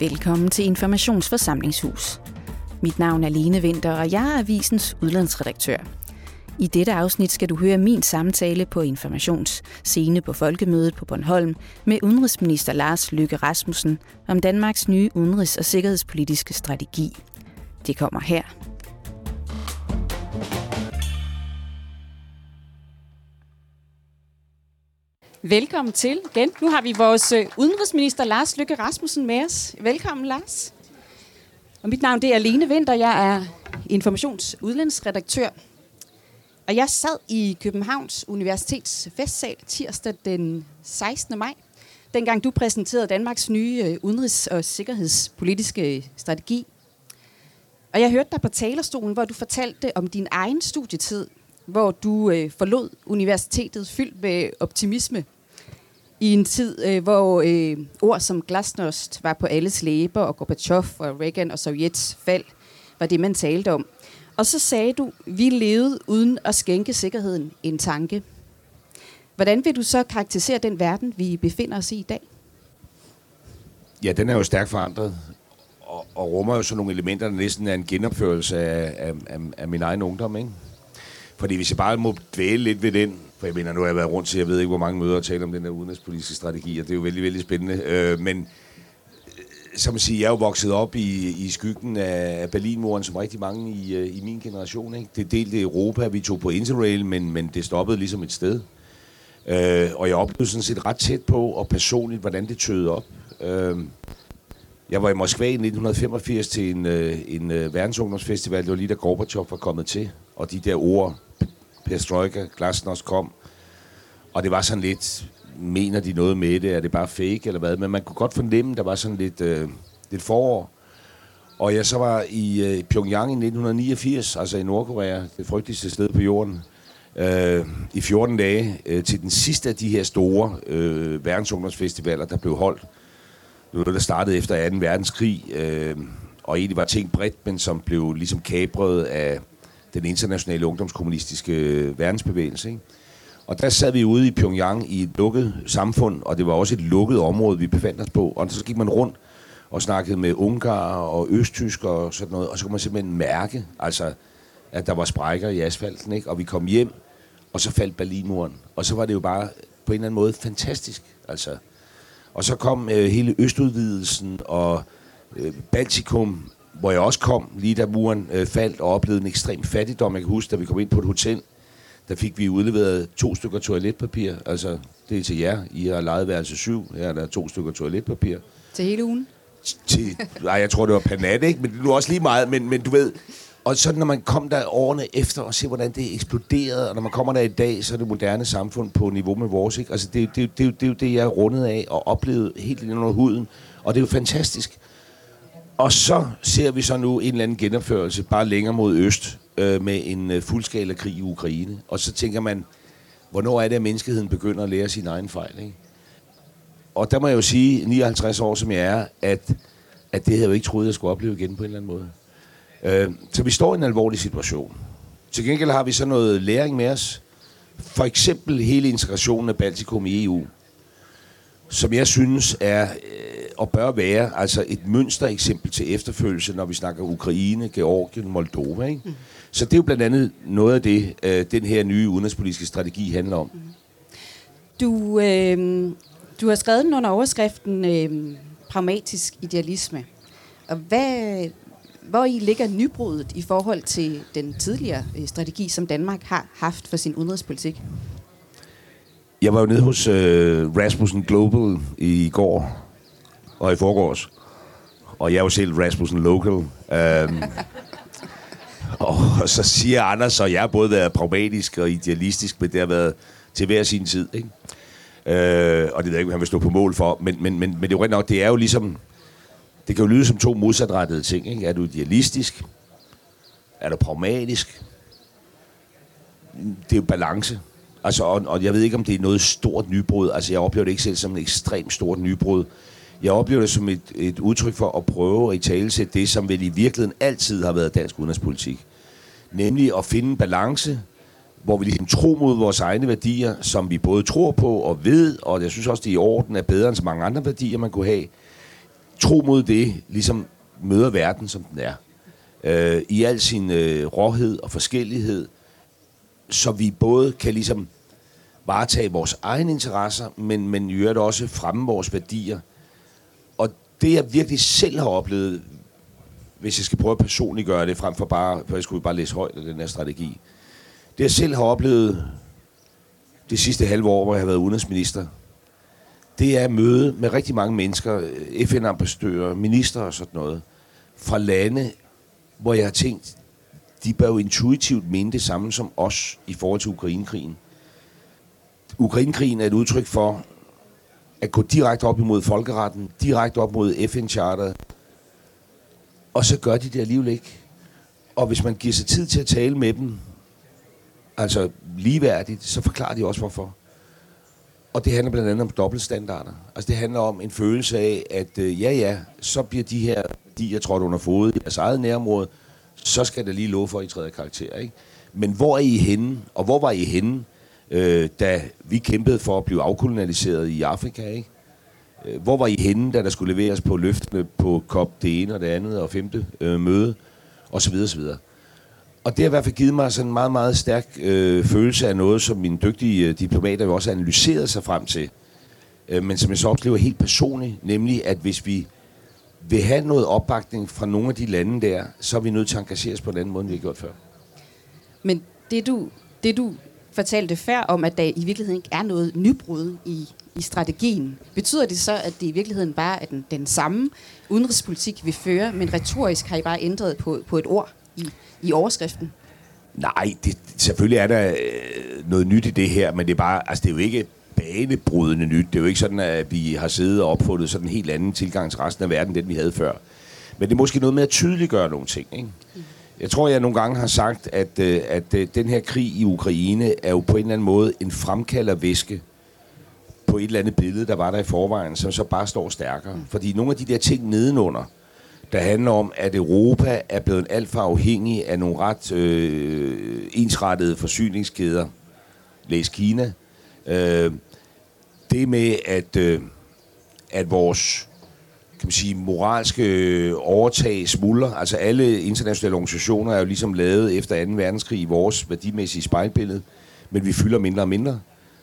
Velkommen til Informationsforsamlingshus. Mit navn er Lene Vinter, og jeg er avisens udlandsredaktør. I dette afsnit skal du høre min samtale på Informations scene på Folkemødet på Bornholm med udenrigsminister Lars Løkke Rasmussen om Danmarks nye udenrigs- og sikkerhedspolitiske strategi. Det kommer her. Velkommen til igen. Nu har vi vores øh, udenrigsminister Lars Lykke Rasmussen med os. Velkommen, Lars. Og mit navn det er Lene Vinter. Jeg er informationsudlandsredaktør. Og jeg sad i Københavns Universitets festsal tirsdag den 16. maj, dengang du præsenterede Danmarks nye øh, udenrigs- og sikkerhedspolitiske øh, strategi. Og jeg hørte dig på talerstolen, hvor du fortalte om din egen studietid, hvor du øh, forlod universitetet fyldt med optimisme i en tid, øh, hvor øh, ord som glasnost var på alles læber, og Gorbachev og Reagan og Sovjets fald var det, man talte om. Og så sagde du, vi levede uden at skænke sikkerheden en tanke. Hvordan vil du så karakterisere den verden, vi befinder os i i dag? Ja, den er jo stærkt forandret, og, og rummer jo sådan nogle elementer, der næsten er en genopførelse af, af, af, af min egen ungdom, ikke? Fordi hvis jeg bare må dvæle lidt ved den, for jeg mener, nu har jeg været rundt til, jeg ved ikke, hvor mange møder og tale om den her udenrigspolitiske strategi, og det er jo vældig, vældig spændende. Øh, men øh, som man siger, jeg er jo vokset op i, i skyggen af Berlinmuren, som rigtig mange i, øh, i min generation. Ikke? Det delte Europa, vi tog på Interrail, men, men det stoppede ligesom et sted. Øh, og jeg oplevede sådan set ret tæt på, og personligt, hvordan det tøede op. Øh, jeg var i Moskva i 1985 til en, øh, en øh, verdensungdomsfestival. Det var lige da Gorbachev var kommet til. Og de der ord, Perestroika, glasnost kom. Og det var sådan lidt, mener de noget med det? Er det bare fake eller hvad? Men man kunne godt fornemme, der var sådan lidt, øh, lidt forår. Og jeg så var i øh, Pyongyang i 1989, altså i Nordkorea, det frygteligste sted på jorden, øh, i 14 dage øh, til den sidste af de her store øh, verdensungdomsfestivaler, der blev holdt. Det var noget, der startede efter 2. verdenskrig, øh, og egentlig var tænkt bredt, men som blev ligesom kabret af den internationale ungdomskommunistiske øh, verdensbevægelse. Ikke? Og der sad vi ude i Pyongyang i et lukket samfund, og det var også et lukket område, vi befandt os på. Og så gik man rundt og snakkede med ungarer og østtyskere og sådan noget, og så kunne man simpelthen mærke, altså, at der var sprækker i asfalten, ikke? og vi kom hjem, og så faldt Berlinmuren. Og så var det jo bare på en eller anden måde fantastisk. Altså. Og så kom øh, hele østudvidelsen og øh, Baltikum, hvor jeg også kom, lige da muren øh, faldt, og oplevede en ekstrem fattigdom. Jeg kan huske, da vi kom ind på et hotel, der fik vi udleveret to stykker toiletpapir. Altså, det er til jer. I har lejet værelse syv. Her er der to stykker toiletpapir. Til hele ugen? Til, nej, jeg tror, det var per nat, ikke? Men det var også lige meget. Men, men du ved, og så når man kom der årene efter og ser, hvordan det eksploderede, og når man kommer der i dag, så er det moderne samfund på niveau med vores. Ikke? Altså, det, det, det, det er jo det, jeg er rundet af og oplevet helt ind under huden. Og det er jo fantastisk. Og så ser vi så nu en eller anden genopførelse, bare længere mod øst, øh, med en øh, fuldskala krig i Ukraine. Og så tænker man, hvornår er det, at menneskeheden begynder at lære sin egen fejl? Ikke? Og der må jeg jo sige, 59 år som jeg er, at, at det havde jeg jo ikke troet, jeg skulle opleve igen på en eller anden måde. Øh, så vi står i en alvorlig situation. Til gengæld har vi så noget læring med os. For eksempel hele integrationen af Baltikum i EU, som jeg synes er øh, og bør være altså et mønstereksempel til efterfølgelse, når vi snakker Ukraine, Georgien, Moldova. Ikke? Mm. Så det er jo blandt andet noget af det, øh, den her nye udenrigspolitiske strategi handler om. Mm. Du, øh, du har skrevet den under overskriften øh, pragmatisk idealisme. Og hvad, hvor i ligger nybruddet i forhold til den tidligere øh, strategi, som Danmark har haft for sin udenrigspolitik? Jeg var jo nede hos øh, Rasmussen Global i går og i forgårs. Og jeg er jo selv Rasmussen Local. Um, og så siger Anders, og jeg har både været pragmatisk og idealistisk, men det har været til hver sin tid. Ikke? Uh, og det ved jeg ikke, han vil stå på mål for. Men, men, men, men det er jo nok, det er jo ligesom... Det kan jo lyde som to modsatrettede ting. Ikke? Er du idealistisk? Er du pragmatisk? Det er jo balance. Altså, og, og jeg ved ikke, om det er noget stort nybrud. Altså, jeg oplever det ikke selv som et ekstremt stort nybrud. Jeg oplever det som et, et udtryk for at prøve at i tale det, som vel i virkeligheden altid har været dansk udenrigspolitik. Nemlig at finde en balance, hvor vi ligesom tror mod vores egne værdier, som vi både tror på og ved, og jeg synes også, det er i orden er bedre end så mange andre værdier, man kunne have, tro mod det, ligesom møder verden, som den er. Øh, I al sin øh, råhed og forskellighed, så vi både kan ligesom varetage vores egne interesser, men, men i øvrigt også fremme vores værdier. Og det, jeg virkelig selv har oplevet, hvis jeg skal prøve at personligt gøre det, frem for bare, for jeg skulle bare læse højt af den her strategi, det jeg selv har oplevet det sidste halve år, hvor jeg har været udenrigsminister, det er møde med rigtig mange mennesker, øh, FN-ambassadører, minister og sådan noget, fra lande, hvor jeg har tænkt, de bør jo intuitivt mene det samme som os i forhold til Ukrainekrigen. Ukrainekrigen er et udtryk for at gå direkte op imod folkeretten, direkte op mod FN-charteret, og så gør de det alligevel ikke. Og hvis man giver sig tid til at tale med dem, altså ligeværdigt, så forklarer de også hvorfor. Og det handler blandt andet om dobbeltstandarder. Altså det handler om en følelse af, at øh, ja ja, så bliver de her, de jeg trådt under fod i deres eget nærområde, så skal der lige love for, at I træder karakter. Ikke? Men hvor er I henne, og hvor var I henne, øh, da vi kæmpede for at blive afkolonialiseret i Afrika? Ikke? Øh, hvor var I henne, da der skulle leveres på løftene på COP det ene og det andet og femte øh, møde, og så videre, så videre. Og det har i hvert fald givet mig sådan en meget, meget stærk øh, følelse af noget, som mine dygtige øh, diplomater jo også analyseret sig frem til, øh, men som jeg så oplever helt personligt, nemlig at hvis vi vil have noget opbakning fra nogle af de lande der, så er vi nødt til at engagere os på en anden måde, end vi har gjort før. Men det du, det du fortalte før om, at der i virkeligheden ikke er noget nybrud i, i strategien, betyder det så, at det i virkeligheden bare er den, den samme udenrigspolitik, vi fører, men retorisk har I bare ændret på, på et ord i, i overskriften? Nej, det, selvfølgelig er der øh, noget nyt i det her, men det er bare, altså det er jo ikke banebrydende nyt. Det er jo ikke sådan, at vi har siddet og opfundet sådan en helt anden tilgang til resten af verden, den vi havde før. Men det er måske noget med at tydeliggøre nogle ting. Ikke? Jeg tror, jeg nogle gange har sagt, at, øh, at øh, den her krig i Ukraine er jo på en eller anden måde en fremkaldervæske på et eller andet billede, der var der i forvejen, som så bare står stærkere. Fordi nogle af de der ting nedenunder, der handler om, at Europa er blevet alt for afhængig af nogle ret øh, ensrettede forsyningskæder. Læs Kina. Øh, det med, at, øh, at vores kan man sige, moralske øh, overtag smuldrer. Altså alle internationale organisationer er jo ligesom lavet efter 2. verdenskrig i vores værdimæssige spejlbillede, men vi fylder mindre og mindre.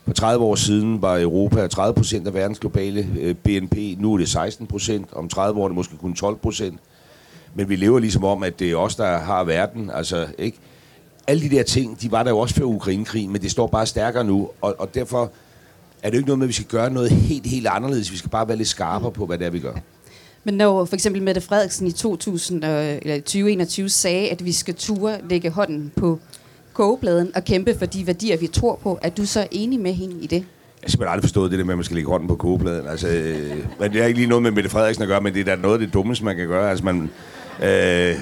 For 30 år siden var Europa 30 procent af verdens globale øh, BNP. Nu er det 16 procent. Om 30 år er det måske kun 12 procent. Men vi lever ligesom om, at det er os, der har verden. Altså, ikke? Alle de der ting, de var der jo også før Ukrainekrigen, men det står bare stærkere nu. Og, og derfor er det jo ikke noget med, at vi skal gøre noget helt, helt anderledes. Vi skal bare være lidt skarpere på, hvad det er, vi gør. Men når for eksempel Mette Frederiksen i 2000, øh, eller 2021 sagde, at vi skal ture lægge hånden på kogebladen og kæmpe for de værdier, vi tror på, er du så enig med hende i det? Jeg har simpelthen aldrig forstået det der med, at man skal lægge hånden på kogebladen. Altså, øh, men det er ikke lige noget med Mette Frederiksen at gøre, men det er da noget af det dummeste, man kan gøre. Altså, man, øh,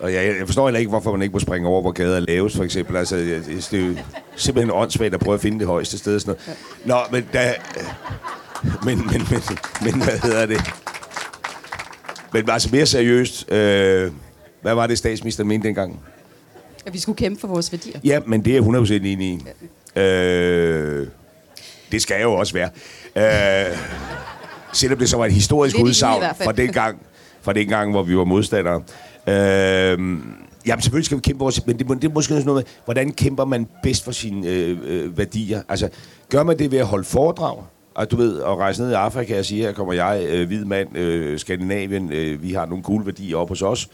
og jeg, jeg forstår heller ikke, hvorfor man ikke må springe over, hvor gader laves, for eksempel. Altså, det, det er jo simpelthen åndssvagt at prøve at finde det højeste sted. Sådan noget. Nå, men da... Øh, men, men, men, men, hvad hedder det? Men altså mere seriøst, øh, hvad var det, statsministeren mente dengang? At vi skulle kæmpe for vores værdier. Ja, men det er jeg 100% enig i. Øh, det skal jeg jo også være. Øh, selvom det så var et historisk udsagn fra den gang, fra den gang, hvor vi var modstandere. Øh, jamen selvfølgelig skal vi kæmpe vores, men det, det er måske noget med, hvordan kæmper man bedst for sine øh, øh, værdier? Altså, gør man det ved at holde foredrag? Og du ved, at rejse ned i Afrika og sige, her kommer jeg, øh, hvid mand, øh, Skandinavien, øh, vi har nogle cool værdier op hos os.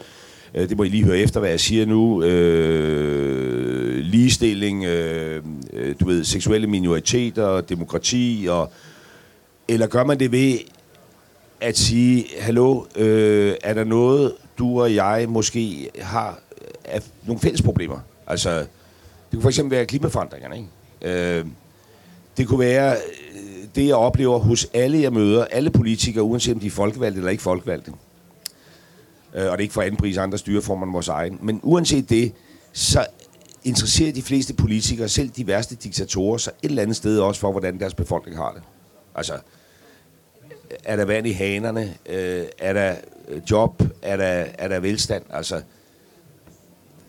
Øh, det må I lige høre efter, hvad jeg siger nu. Øh, ligestilling, øh, øh, du ved, seksuelle minoriteter, demokrati, og, eller gør man det ved at sige, hallo, øh, er der noget, du og jeg måske har øh, af nogle fælles problemer? Altså, det kunne for eksempel være klimaforandringerne, ikke? Øh, det kunne være øh, det, jeg oplever hos alle, jeg møder, alle politikere, uanset om de er folkevalgte eller ikke folkevalgte. Øh, og det er ikke for anden pris, andre styreformer end vores egen. Men uanset det, så interesserer de fleste politikere, selv de værste diktatorer, så et eller andet sted også for, hvordan deres befolkning har det. Altså, er der vand i hanerne? Øh, er der øh, job? Er der, er der velstand? Altså,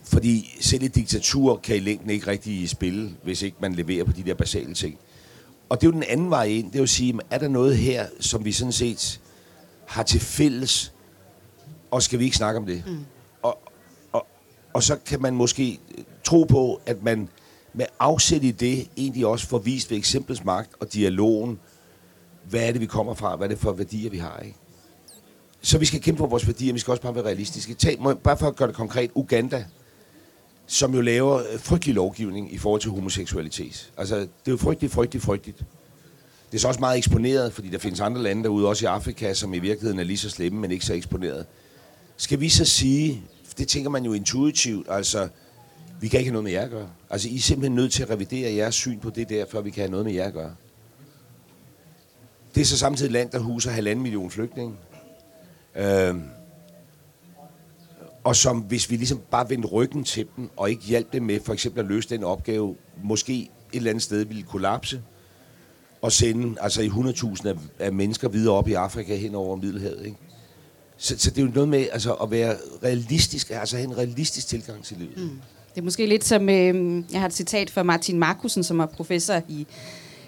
fordi selv et diktatur kan i længden ikke rigtig spille, hvis ikke man leverer på de der basale ting. Og det er jo den anden vej ind. Det er jo at sige, er der noget her, som vi sådan set har til fælles, og skal vi ikke snakke om det? Mm. Og, og, og så kan man måske tro på, at man med afsæt i det egentlig også får vist ved eksemplets magt og dialogen, hvad er det, vi kommer fra, hvad er det for værdier, vi har, ikke? Så vi skal kæmpe for vores værdier, vi skal også bare være realistiske. Tag, må, bare for at gøre det konkret, Uganda, som jo laver frygtelig lovgivning i forhold til homoseksualitet. Altså, det er jo frygteligt, frygteligt, frygteligt. Det er så også meget eksponeret, fordi der findes andre lande derude, også i Afrika, som i virkeligheden er lige så slemme, men ikke så eksponeret. Skal vi så sige, det tænker man jo intuitivt, altså, vi kan ikke have noget med jer at gøre. Altså, I er simpelthen nødt til at revidere jeres syn på det der, før vi kan have noget med jer at gøre. Det er så samtidig et land, der huser halvanden million flygtninge. Øh, og som, hvis vi ligesom bare vendte ryggen til dem, og ikke hjalp dem med for eksempel at løse den opgave, måske et eller andet sted ville kollapse, og sende altså i 100.000 af, af mennesker videre op i Afrika hen over Middelhavet. Ikke? Så, så det er jo noget med altså, at være realistisk, altså have en realistisk tilgang til livet. Mm. Det er måske lidt som, øh, jeg har et citat fra Martin Markusen, som er professor i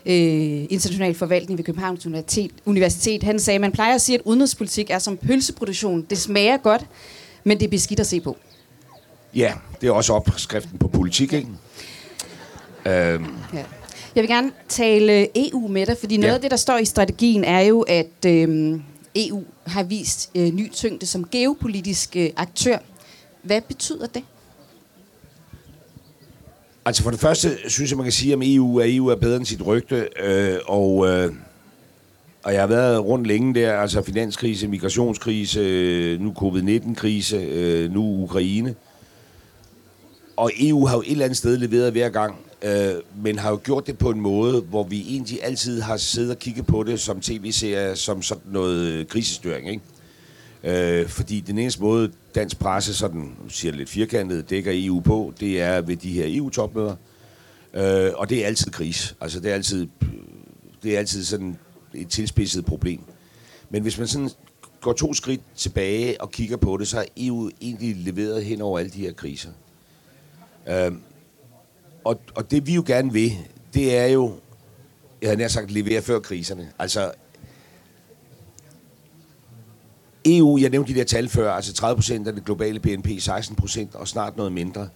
øh, international forvaltning ved Københavns Universitet. Universitet. Han sagde, man plejer at sige, at udenrigspolitik er som pølseproduktion. Det smager godt, men det er beskidt at se på. Ja, det er også opskriften på politik, ikke? Øhm. Ja. Jeg vil gerne tale EU med dig, fordi noget ja. af det, der står i strategien, er jo, at øh, EU har vist øh, ny tyngde som geopolitisk øh, aktør. Hvad betyder det? Altså for det første synes jeg, man kan sige om EU, at EU er bedre end sit rygte, øh, og, øh, og jeg har været rundt længe der, altså finanskrise, migrationskrise, øh, nu covid-19-krise, øh, nu Ukraine. Og EU har jo et eller andet sted leveret hver gang, øh, men har jo gjort det på en måde, hvor vi egentlig altid har siddet og kigget på det som tv-serie, som sådan noget øh, krisestyring, ikke? Øh, fordi den eneste måde, dansk presse, sådan siger lidt firkantet, dækker EU på, det er ved de her EU-topmøder. Øh, og det er altid kris. Altså det er altid, det er altid sådan et tilspidset problem. Men hvis man sådan går to skridt tilbage og kigger på det, så har EU egentlig leveret hen over alle de her kriser. Øh, og, og det vi jo gerne vil, det er jo, jeg havde nær sagt, levere før kriserne. Altså EU, jeg nævnte de der tal før, altså 30 procent af det globale BNP, 16 procent og snart noget mindre.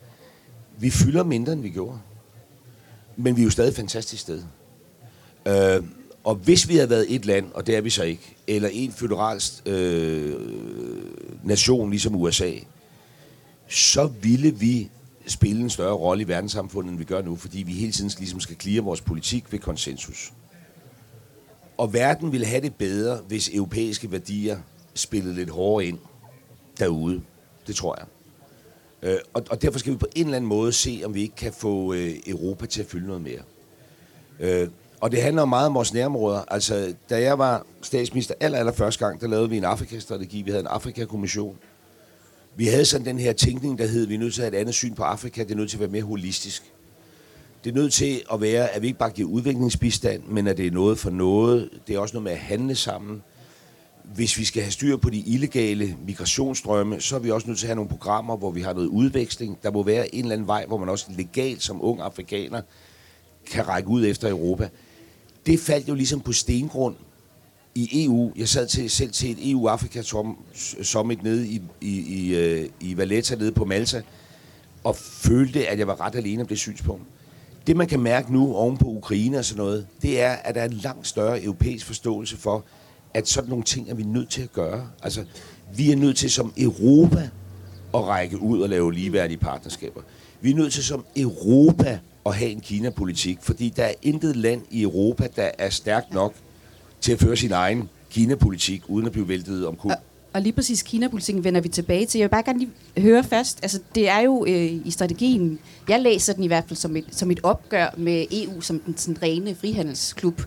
Vi fylder mindre, end vi gjorde. Men vi er jo stadig et fantastisk sted. Øh, og hvis vi havde været et land, og det er vi så ikke, eller en federal øh, nation ligesom USA, så ville vi spille en større rolle i verdenssamfundet, end vi gør nu, fordi vi hele tiden ligesom skal klire vores politik ved konsensus. Og verden ville have det bedre, hvis europæiske værdier spillede lidt hårdere ind derude. Det tror jeg. Øh, og, og derfor skal vi på en eller anden måde se, om vi ikke kan få øh, Europa til at fylde noget mere. Øh, og det handler meget om vores nærområder. Altså, da jeg var statsminister aller, aller første gang, der lavede vi en Afrika-strategi. Vi havde en Afrika-kommission. Vi havde sådan den her tænkning, der hed, vi er nødt til at have et andet syn på Afrika. Det er nødt til at være mere holistisk. Det er nødt til at være, at vi ikke bare giver udviklingsbistand, men at det er noget for noget. Det er også noget med at handle sammen hvis vi skal have styr på de illegale migrationsstrømme, så er vi også nødt til at have nogle programmer, hvor vi har noget udveksling. Der må være en eller anden vej, hvor man også legalt som ung afrikaner kan række ud efter Europa. Det faldt jo ligesom på stengrund i EU. Jeg sad til, selv til et EU-Afrika Summit nede i, i, i, øh, i Valletta nede på Malta, og følte, at jeg var ret alene om det synspunkt. Det man kan mærke nu oven på Ukraine og sådan noget, det er, at der er en langt større europæisk forståelse for, at sådan nogle ting er vi nødt til at gøre. Altså, vi er nødt til som Europa at række ud og lave ligeværdige partnerskaber. Vi er nødt til som Europa at have en Kina-politik, fordi der er intet land i Europa, der er stærkt nok til at føre sin egen Kina-politik, uden at blive væltet om kul. Og lige præcis Kina-politikken vender vi tilbage til. Jeg vil bare gerne lige høre først, altså det er jo øh, i strategien, jeg læser den i hvert fald som et, som et opgør med EU som den sådan, rene frihandelsklub.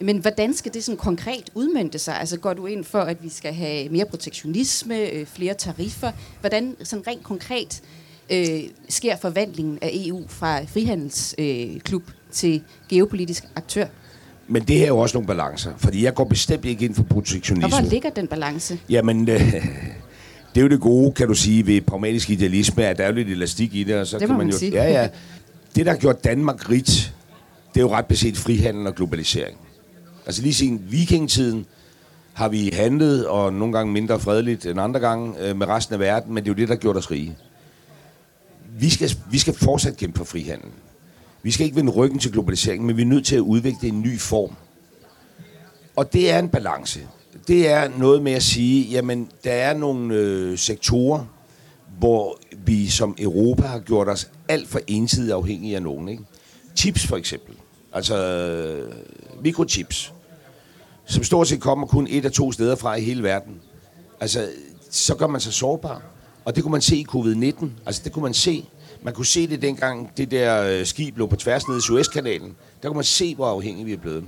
Men hvordan skal det sådan konkret udmønte sig? Altså går du ind for, at vi skal have mere protektionisme, øh, flere tariffer? Hvordan sådan rent konkret øh, sker forvandlingen af EU fra frihandelsklub øh, til geopolitisk aktør? Men det her er jo også nogle balancer, fordi jeg går bestemt ikke ind for protektionisme. Og hvor ligger den balance? Jamen, øh, det er jo det gode, kan du sige, ved pragmatisk idealisme, at der er lidt elastik i det, og så det kan man, man jo... Sige. Ja, ja. Det, der har gjort Danmark rigt, det er jo ret beset frihandel og globalisering. Altså lige siden vikingetiden har vi handlet, og nogle gange mindre fredeligt end andre gange, øh, med resten af verden, men det er jo det, der har gjort os rige. Vi skal, vi skal fortsat kæmpe for frihandel. Vi skal ikke vende ryggen til globaliseringen, men vi er nødt til at udvikle en ny form. Og det er en balance. Det er noget med at sige, jamen, der er nogle øh, sektorer, hvor vi som Europa har gjort os alt for ensidigt afhængige af nogen. Ikke? Chips for eksempel. Altså øh, mikrochips som stort set kommer kun et af to steder fra i hele verden, altså, så gør man sig sårbar. Og det kunne man se i covid-19. Altså, det kunne man se. Man kunne se det dengang, det der øh, skib lå på tværs nede i Suezkanalen. Der kunne man se, hvor afhængige vi er blevet.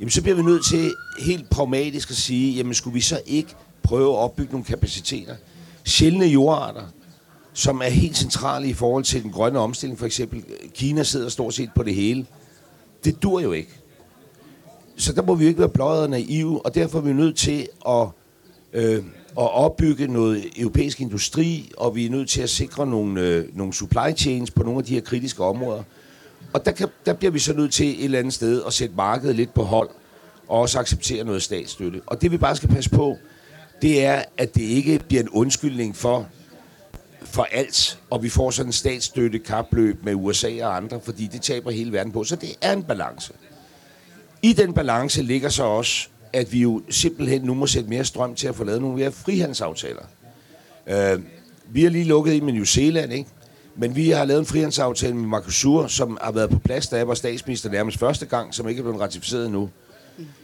Jamen, så bliver vi nødt til helt pragmatisk at sige, jamen, skulle vi så ikke prøve at opbygge nogle kapaciteter? Sjældne jordarter, som er helt centrale i forhold til den grønne omstilling, for eksempel. Kina sidder stort set på det hele. Det dur jo ikke så der må vi jo ikke være bløjet og naive, og derfor er vi nødt til at, øh, at opbygge noget europæisk industri, og vi er nødt til at sikre nogle, øh, nogle supply chains på nogle af de her kritiske områder. Og der, kan, der bliver vi så nødt til et eller andet sted at sætte markedet lidt på hold, og også acceptere noget statsstøtte. Og det vi bare skal passe på, det er, at det ikke bliver en undskyldning for, for alt, og vi får sådan en statsstøtte kapløb med USA og andre, fordi det taber hele verden på. Så det er en balance. I den balance ligger så også, at vi jo simpelthen nu må sætte mere strøm til at få lavet nogle mere frihandelsaftaler. Øh, vi har lige lukket i med New Zealand, ikke? Men vi har lavet en frihandelsaftale med Mercosur, som har været på plads, da jeg var statsminister nærmest første gang, som ikke er blevet ratificeret endnu.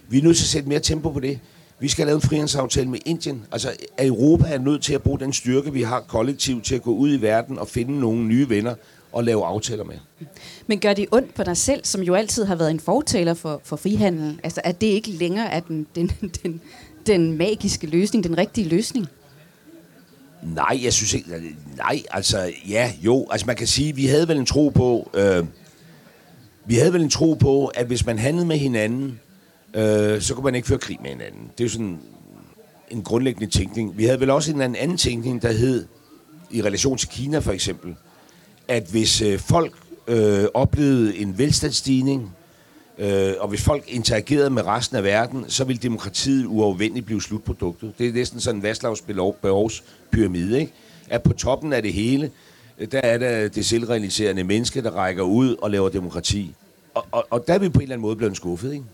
Vi er nødt til at sætte mere tempo på det. Vi skal have lavet en frihandelsaftale med Indien. Altså, Europa er nødt til at bruge den styrke, vi har kollektivt til at gå ud i verden og finde nogle nye venner at lave aftaler med. Men gør det ondt på dig selv, som jo altid har været en fortaler for, for frihandel? Altså, at det ikke længere er den, den, den, den magiske løsning, den rigtige løsning? Nej, jeg synes ikke... Nej, altså, ja, jo. Altså, man kan sige, vi havde vel en tro på... Øh, vi havde vel en tro på, at hvis man handlede med hinanden, øh, så kunne man ikke føre krig med hinanden. Det er jo sådan en grundlæggende tænkning. Vi havde vel også en anden tænkning, der hed, i relation til Kina for eksempel, at hvis øh, folk øh, oplevede en velstandsstigning, øh, og hvis folk interagerede med resten af verden, så ville demokratiet uafvendeligt blive slutproduktet. Det er næsten sådan en Vaslavs behovspyramide, ikke? At på toppen af det hele, øh, der er der det selvrealiserende menneske, der rækker ud og laver demokrati. Og, og, og der er vi på en eller anden måde blevet skuffet, ikke?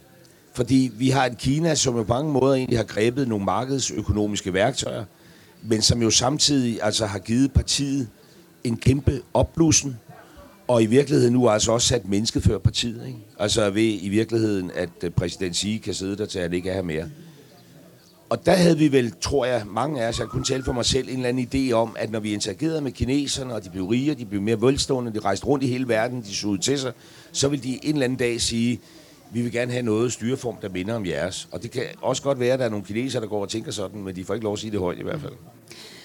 Fordi vi har et Kina, som på mange måder egentlig har grebet nogle markedsøkonomiske værktøjer, men som jo samtidig altså har givet partiet en kæmpe opblussen, og i virkeligheden nu altså også sat mennesket før partiet. Ikke? Altså ved i virkeligheden, at øh, præsident Xi kan sidde der til, at han ikke er her mere. Og der havde vi vel, tror jeg, mange af os, jeg kunne tale for mig selv, en eller anden idé om, at når vi interagerede med kineserne, og de blev rige, de blev mere velstående, de rejste rundt i hele verden, de så til sig, så ville de en eller anden dag sige, vi vil gerne have noget styreform, der minder om jeres. Og det kan også godt være, at der er nogle kinesere, der går og tænker sådan, men de får ikke lov at sige det højt i hvert fald.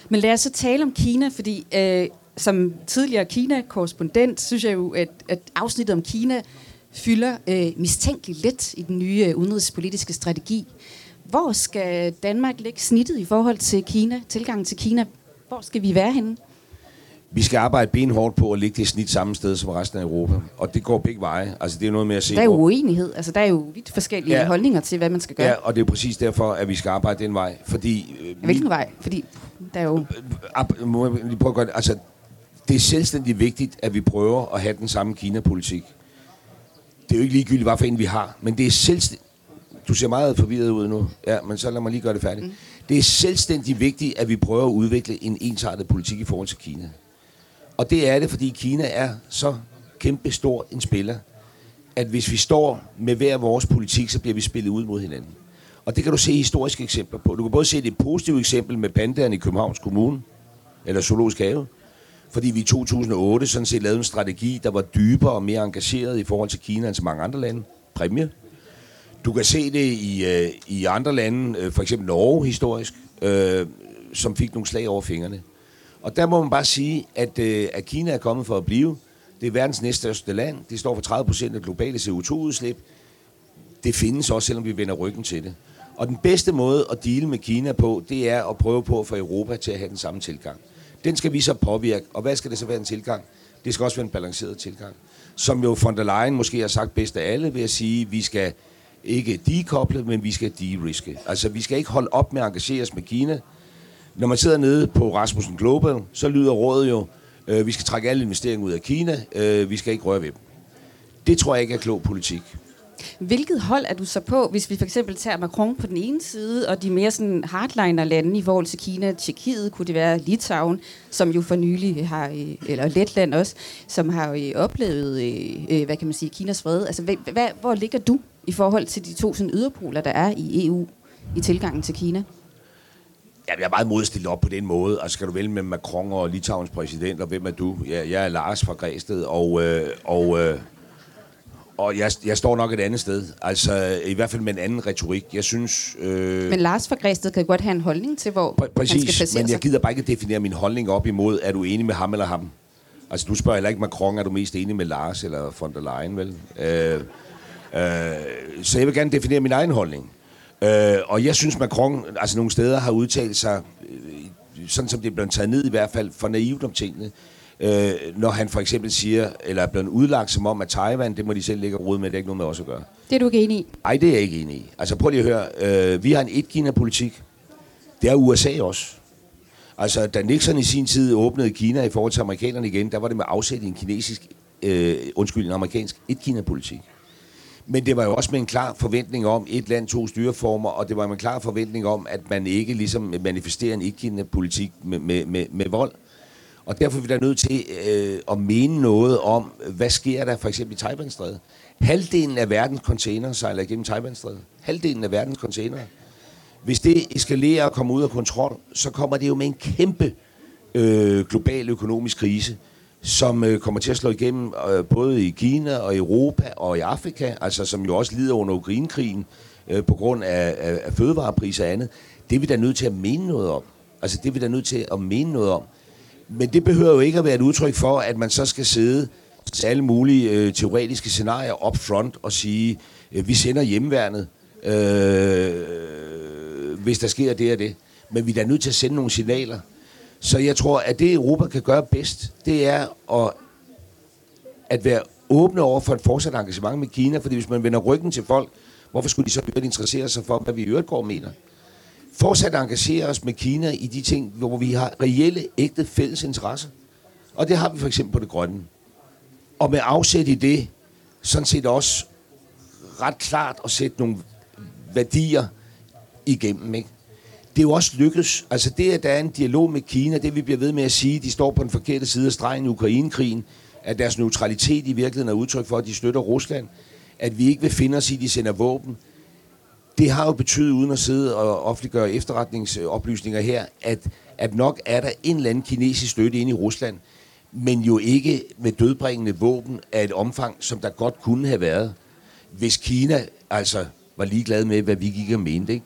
Men lad os så tale om Kina, fordi øh, som tidligere Kina-korrespondent, synes jeg jo, at, at afsnittet om Kina fylder øh, mistænkeligt lidt i den nye øh, udenrigspolitiske strategi. Hvor skal Danmark lægge snittet i forhold til Kina, tilgangen til Kina? Hvor skal vi være henne? Vi skal arbejde benhårdt på at lægge det snit samme sted som resten af Europa. Og det går begge veje. Altså, det er noget med at se... Der er jo uenighed. Altså, der er jo vidt forskellige ja, holdninger til, hvad man skal gøre. Ja, og det er præcis derfor, at vi skal arbejde den vej. Fordi... Øh, Hvilken vi, vej? Fordi der er jo... Øh, må jeg lige prøve at gøre det? Altså, det er selvstændigt vigtigt, at vi prøver at have den samme Kina-politik. Det er jo ikke ligegyldigt, hvad for en vi har, men det er selvstændigt. Du ser meget forvirret ud nu. Ja, men så lad mig lige gøre det færdigt. Mm. Det er selvstændigt vigtigt, at vi prøver at udvikle en ensartet politik i forhold til Kina. Og det er det, fordi Kina er så kæmpe stor en spiller, at hvis vi står med hver vores politik, så bliver vi spillet ud mod hinanden. Og det kan du se historiske eksempler på. Du kan både se det positive eksempel med pandaen i Københavns Kommune, eller Zoologisk Have, fordi vi i 2008 sådan set lavede en strategi, der var dybere og mere engageret i forhold til Kina end så mange andre lande. Præmie. Du kan se det i, øh, i andre lande, øh, for eksempel Norge historisk, øh, som fik nogle slag over fingrene. Og der må man bare sige, at, øh, at Kina er kommet for at blive. Det er verdens næststørste land. Det står for 30 procent af globale CO2-udslip. Det findes også, selvom vi vender ryggen til det. Og den bedste måde at dele med Kina på, det er at prøve på at få Europa til at have den samme tilgang. Den skal vi så påvirke. Og hvad skal det så være en tilgang? Det skal også være en balanceret tilgang. Som jo von der Leyen måske har sagt bedst af alle ved at sige, at vi skal ikke dekoble, men vi skal de-riske. Altså, vi skal ikke holde op med at engagere os med Kina. Når man sidder nede på Rasmussen Global, så lyder rådet jo, øh, vi skal trække alle investeringer ud af Kina, øh, vi skal ikke røre ved dem. Det tror jeg ikke er klog politik. Hvilket hold er du så på, hvis vi for eksempel tager Macron på den ene side, og de mere sådan hardliner-lande i forhold til Kina, Tjekkiet, kunne det være Litauen, som jo for nylig har, øh, eller Letland også, som har jo oplevet, øh, hvad kan man sige, Kinas fred. Altså, hvad, hvor ligger du i forhold til de to sådan yderpoler, der er i EU i tilgangen til Kina? Ja, jeg er meget modstillet op på den måde. Altså, skal du vælge med Macron og Litauens præsident, og hvem er du? Ja, jeg er Lars fra Græsted, og, øh, og øh, og jeg, jeg står nok et andet sted. Altså, i hvert fald med en anden retorik. Jeg synes... Øh, men Lars fra Græsted kan godt have en holdning til, hvor pr- præcis, han skal placere men jeg gider bare ikke definere min holdning op imod, er du enig med ham eller ham? Altså, du spørger heller ikke Macron, er du mest enig med Lars eller von der Leyen, vel? Øh, øh, så jeg vil gerne definere min egen holdning. Øh, og jeg synes, Macron altså nogle steder har udtalt sig, øh, sådan som det er blevet taget ned i hvert fald, for naivt om tingene øh, når han for eksempel siger, eller er blevet udlagt som om, at Taiwan, det må de selv ligge og rode med, det er ikke noget med os at gøre. Det er du ikke enig i? Nej, det er jeg ikke enig i. Altså prøv lige at høre, øh, vi har en et-Kina-politik. Det er USA også. Altså, da Nixon i sin tid åbnede Kina i forhold til amerikanerne igen, der var det med afsæt i en kinesisk, øh, undskyld, en amerikansk et-Kina-politik. Men det var jo også med en klar forventning om et land, to styreformer, og det var med en klar forventning om, at man ikke ligesom manifesterer en et-Kina-politik med, med, med, med vold. Og derfor er vi da nødt til øh, at mene noget om, hvad sker der for eksempel i Taiwanstrædet. Halvdelen af verdens container sejler gennem Taiwanstrædet. Halvdelen af verdens container. Hvis det eskalerer og kommer ud af kontrol, så kommer det jo med en kæmpe øh, global økonomisk krise, som øh, kommer til at slå igennem øh, både i Kina og Europa og i Afrika, altså som jo også lider under Ukrainekrigen øh, på grund af, af, af fødevarepriser og andet. Det er vi da nødt til at mene noget om. Altså det er vi da nødt til at mene noget om. Men det behøver jo ikke at være et udtryk for, at man så skal sidde til alle mulige øh, teoretiske scenarier up front og sige, øh, vi sender hjemmeværnet, øh, hvis der sker det og det. Men vi er da nødt til at sende nogle signaler. Så jeg tror, at det Europa kan gøre bedst, det er at, at være åbne over for et fortsat engagement med Kina, fordi hvis man vender ryggen til folk, hvorfor skulle de så interessere sig for, hvad vi i øvrigt går og mener? Fortsat engagere os med Kina i de ting, hvor vi har reelle, ægte fælles interesse. Og det har vi for eksempel på det grønne. Og med afsæt i det, sådan set også ret klart at sætte nogle værdier igennem. Ikke? Det er jo også lykkes. Altså det, at der er en dialog med Kina, det vi bliver ved med at sige, de står på den forkerte side af stregen i Ukrainekrigen, at deres neutralitet i virkeligheden er udtryk for, at de støtter Rusland, at vi ikke vil finde os i, at de sender våben, det har jo betydet, uden at sidde og offentliggøre efterretningsoplysninger her, at, at nok er der en eller anden kinesisk støtte ind i Rusland, men jo ikke med dødbringende våben af et omfang, som der godt kunne have været, hvis Kina altså var ligeglad med, hvad vi gik og mente. Ikke?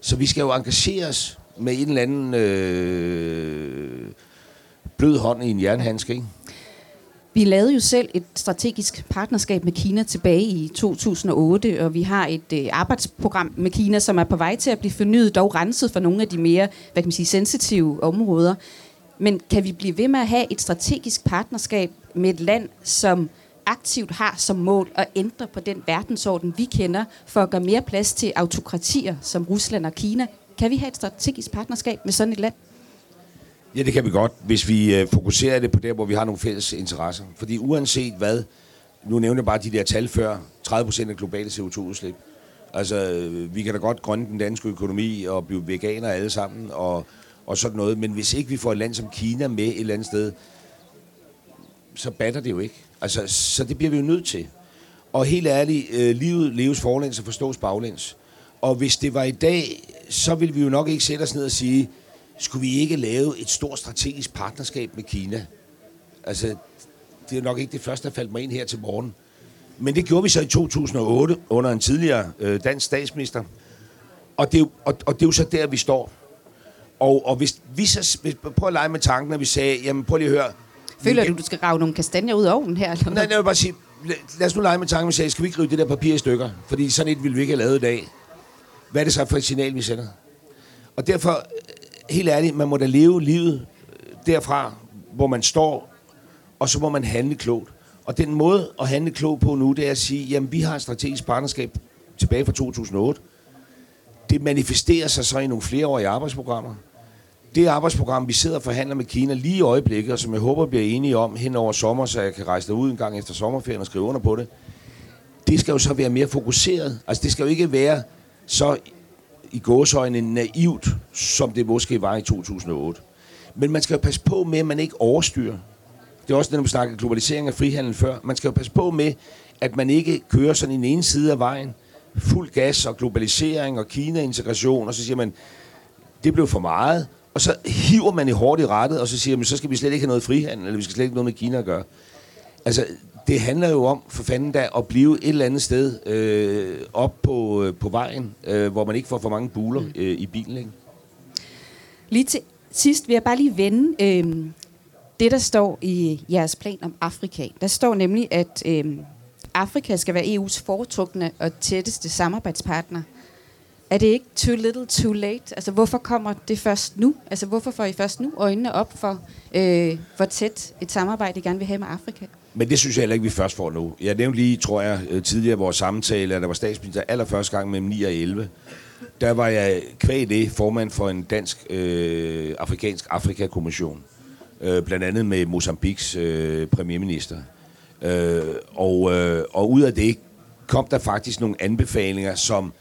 Så vi skal jo engagere os med en eller anden øh, blød hånd i en jernhandske. Ikke? Vi lavede jo selv et strategisk partnerskab med Kina tilbage i 2008, og vi har et øh, arbejdsprogram med Kina, som er på vej til at blive fornyet, dog renset for nogle af de mere hvad kan man sige, sensitive områder. Men kan vi blive ved med at have et strategisk partnerskab med et land, som aktivt har som mål at ændre på den verdensorden, vi kender, for at gøre mere plads til autokratier som Rusland og Kina? Kan vi have et strategisk partnerskab med sådan et land? Ja, det kan vi godt, hvis vi øh, fokuserer det på der, hvor vi har nogle fælles interesser. Fordi uanset hvad, nu nævner jeg bare de der tal før, 30% af globale CO2-udslip. Altså, øh, vi kan da godt grønne den danske økonomi og blive veganer alle sammen og, og sådan noget. Men hvis ikke vi får et land som Kina med et eller andet sted, så batter det jo ikke. Altså, så det bliver vi jo nødt til. Og helt ærligt, øh, livet leves forlæns og forstås baglæns. Og hvis det var i dag, så ville vi jo nok ikke sætte os ned og sige, skulle vi ikke lave et stort strategisk partnerskab med Kina? Altså, det er nok ikke det første, der faldt mig ind her til morgen. Men det gjorde vi så i 2008 under en tidligere øh, dansk statsminister. Og det, er jo, og, og det er jo så der, vi står. Og, og hvis vi så... Hvis, prøv at lege med tanken, at vi sagde, jamen prøv lige at høre... Føler du, du skal rave nogle kastanjer ud af ovnen her? Eller? Nej, jeg vil bare sige, lad os nu lege med tanken, at vi sagde, skal vi ikke rive det der papir i stykker? Fordi sådan et ville vi ikke have lavet i dag. Hvad er det så for et signal, vi sender? Og derfor helt ærligt, man må da leve livet øh, derfra, hvor man står, og så må man handle klogt. Og den måde at handle klogt på nu, det er at sige, jamen vi har et strategisk partnerskab tilbage fra 2008. Det manifesterer sig så i nogle flereårige arbejdsprogrammer. Det arbejdsprogram, vi sidder og forhandler med Kina lige i øjeblikket, og som jeg håber bliver enige om hen over sommer, så jeg kan rejse derud en gang efter sommerferien og skrive under på det, det skal jo så være mere fokuseret. Altså det skal jo ikke være så i gåsøjne naivt, som det måske var i 2008. Men man skal jo passe på med, at man ikke overstyrer. Det er også det, når vi snakker globalisering af frihandel før. Man skal jo passe på med, at man ikke kører sådan en ene side af vejen, fuld gas og globalisering og Kina-integration, og så siger man, det blev for meget, og så hiver man i hårdt i rettet, og så siger man, så skal vi slet ikke have noget frihandel, eller vi skal slet ikke noget med Kina at gøre. Altså, det handler jo om, for fanden da, at blive et eller andet sted øh, op på, øh, på vejen, øh, hvor man ikke får for mange buler mm. øh, i bilen. Ikke? Lige til sidst vil jeg bare lige vende øh, det, der står i jeres plan om Afrika. Der står nemlig, at øh, Afrika skal være EU's foretrukne og tætteste samarbejdspartner. Er det ikke too little, too late? Altså, hvorfor kommer det først nu? Altså, hvorfor får I først nu øjnene op for, øh, hvor tæt et samarbejde I gerne vil have med Afrika? Men det synes jeg heller ikke, vi først får nu. Jeg nævnte lige, tror jeg, øh, tidligere vores samtale, at der var statsminister allerførste gang mellem 9 og 11. Der var jeg kvæg det formand for en dansk øh, afrikansk Afrikakommission. Øh, blandt andet med Mozambiks øh, premierminister. Øh, og, øh, og ud af det kom der faktisk nogle anbefalinger, som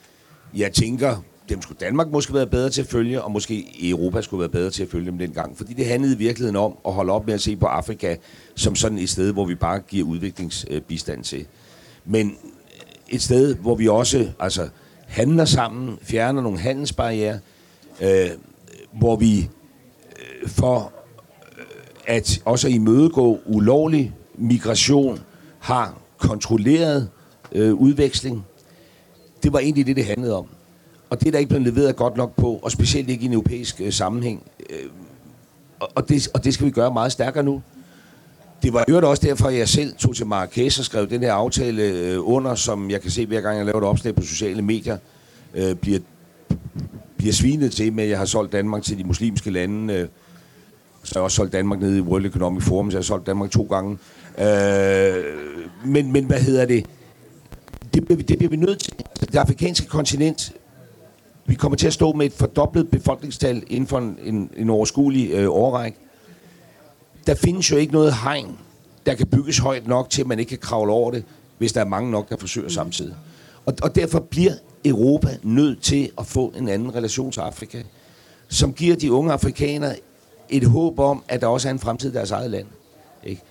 jeg tænker, dem skulle Danmark måske være bedre til at følge, og måske Europa skulle være bedre til at følge dem dengang. Fordi det handlede i virkeligheden om at holde op med at se på Afrika som sådan et sted, hvor vi bare giver udviklingsbistand til. Men et sted, hvor vi også altså, handler sammen, fjerner nogle handelsbarriere, øh, hvor vi øh, for øh, at også imødegå ulovlig migration har kontrolleret øh, udveksling. Det var egentlig det, det handlede om. Og det er der ikke blevet leveret godt nok på, og specielt ikke i en europæisk øh, sammenhæng. Øh, og, det, og det skal vi gøre meget stærkere nu. Det var øvrigt også derfor, at jeg selv tog til Marrakesh og skrev den her aftale øh, under, som jeg kan se hver gang, jeg laver et opslag på sociale medier, øh, bliver, bliver svinet til med, at jeg har solgt Danmark til de muslimske lande. Øh, så har jeg også solgt Danmark ned i World Economic Forum, så jeg har solgt Danmark to gange. Øh, men, men hvad hedder det? Det, det bliver vi nødt til. Det afrikanske kontinent vi kommer til at stå med et fordoblet befolkningstal inden for en, en, en overskuelig øh, overræk. Der findes jo ikke noget hegn, der kan bygges højt nok til, at man ikke kan kravle over det, hvis der er mange nok, der forsøger samtidig. Og, og derfor bliver Europa nødt til at få en anden relation til Afrika, som giver de unge afrikanere et håb om, at der også er en fremtid i deres eget land. Ikke?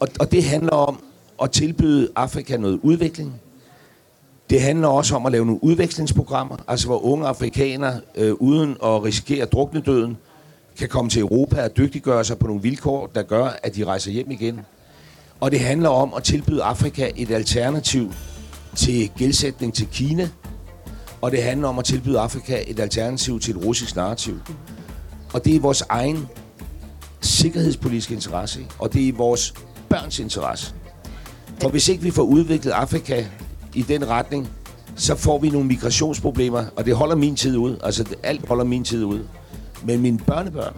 Og, og det handler om at tilbyde Afrika noget udvikling, det handler også om at lave nogle udvekslingsprogrammer, altså hvor unge afrikanere, øh, uden at risikere druknedøden, kan komme til Europa og dygtiggøre sig på nogle vilkår, der gør, at de rejser hjem igen. Og det handler om at tilbyde Afrika et alternativ til gældsætning til Kina, og det handler om at tilbyde Afrika et alternativ til et russisk narrativ. Og det er vores egen sikkerhedspolitiske interesse, og det er vores børns interesse. For hvis ikke vi får udviklet Afrika i den retning, så får vi nogle migrationsproblemer, og det holder min tid ud. Altså, alt holder min tid ud. Men mine børnebørn,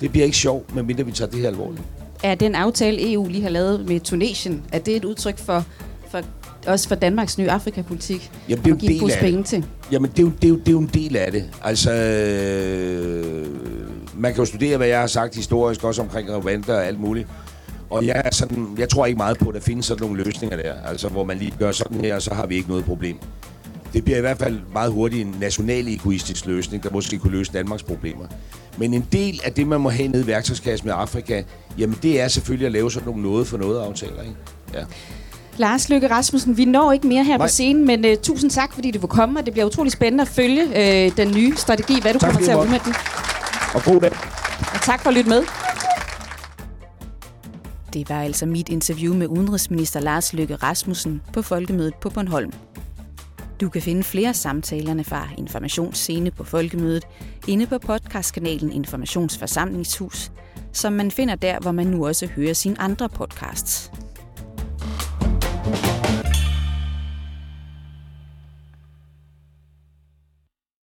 det bliver ikke sjovt, medmindre vi tager det her alvorligt. Er den aftale, EU lige har lavet med Tunesien, er det et udtryk for, for også for Danmarks nye Afrikapolitik? Jamen, det er jo en del penge det. Til? Jamen, det er, jo, det, er jo, det er jo en del af det. Altså, øh, man kan jo studere, hvad jeg har sagt historisk, også omkring Rwanda og alt muligt. Og jeg, er sådan, jeg tror ikke meget på, at der findes sådan nogle løsninger der, altså hvor man lige gør sådan her, og så har vi ikke noget problem. Det bliver i hvert fald meget hurtigt en national egoistisk løsning, der måske kunne løse Danmarks problemer. Men en del af det, man må have nede i værktøjskassen med Afrika, jamen det er selvfølgelig at lave sådan nogle noget for noget aftaler. Ikke? Ja. Lars Løkke Rasmussen, vi når ikke mere her Nej. på scenen, men uh, tusind tak, fordi du vil komme, og det bliver utrolig spændende at følge uh, den nye strategi, hvad du tak, kommer til at den. Og god dag. Og tak for at lytte med. Det var altså mit interview med udenrigsminister Lars Løkke Rasmussen på Folkemødet på Bornholm. Du kan finde flere samtalerne fra Informationsscene på Folkemødet inde på podcastkanalen Informationsforsamlingshus, som man finder der, hvor man nu også hører sine andre podcasts. thank you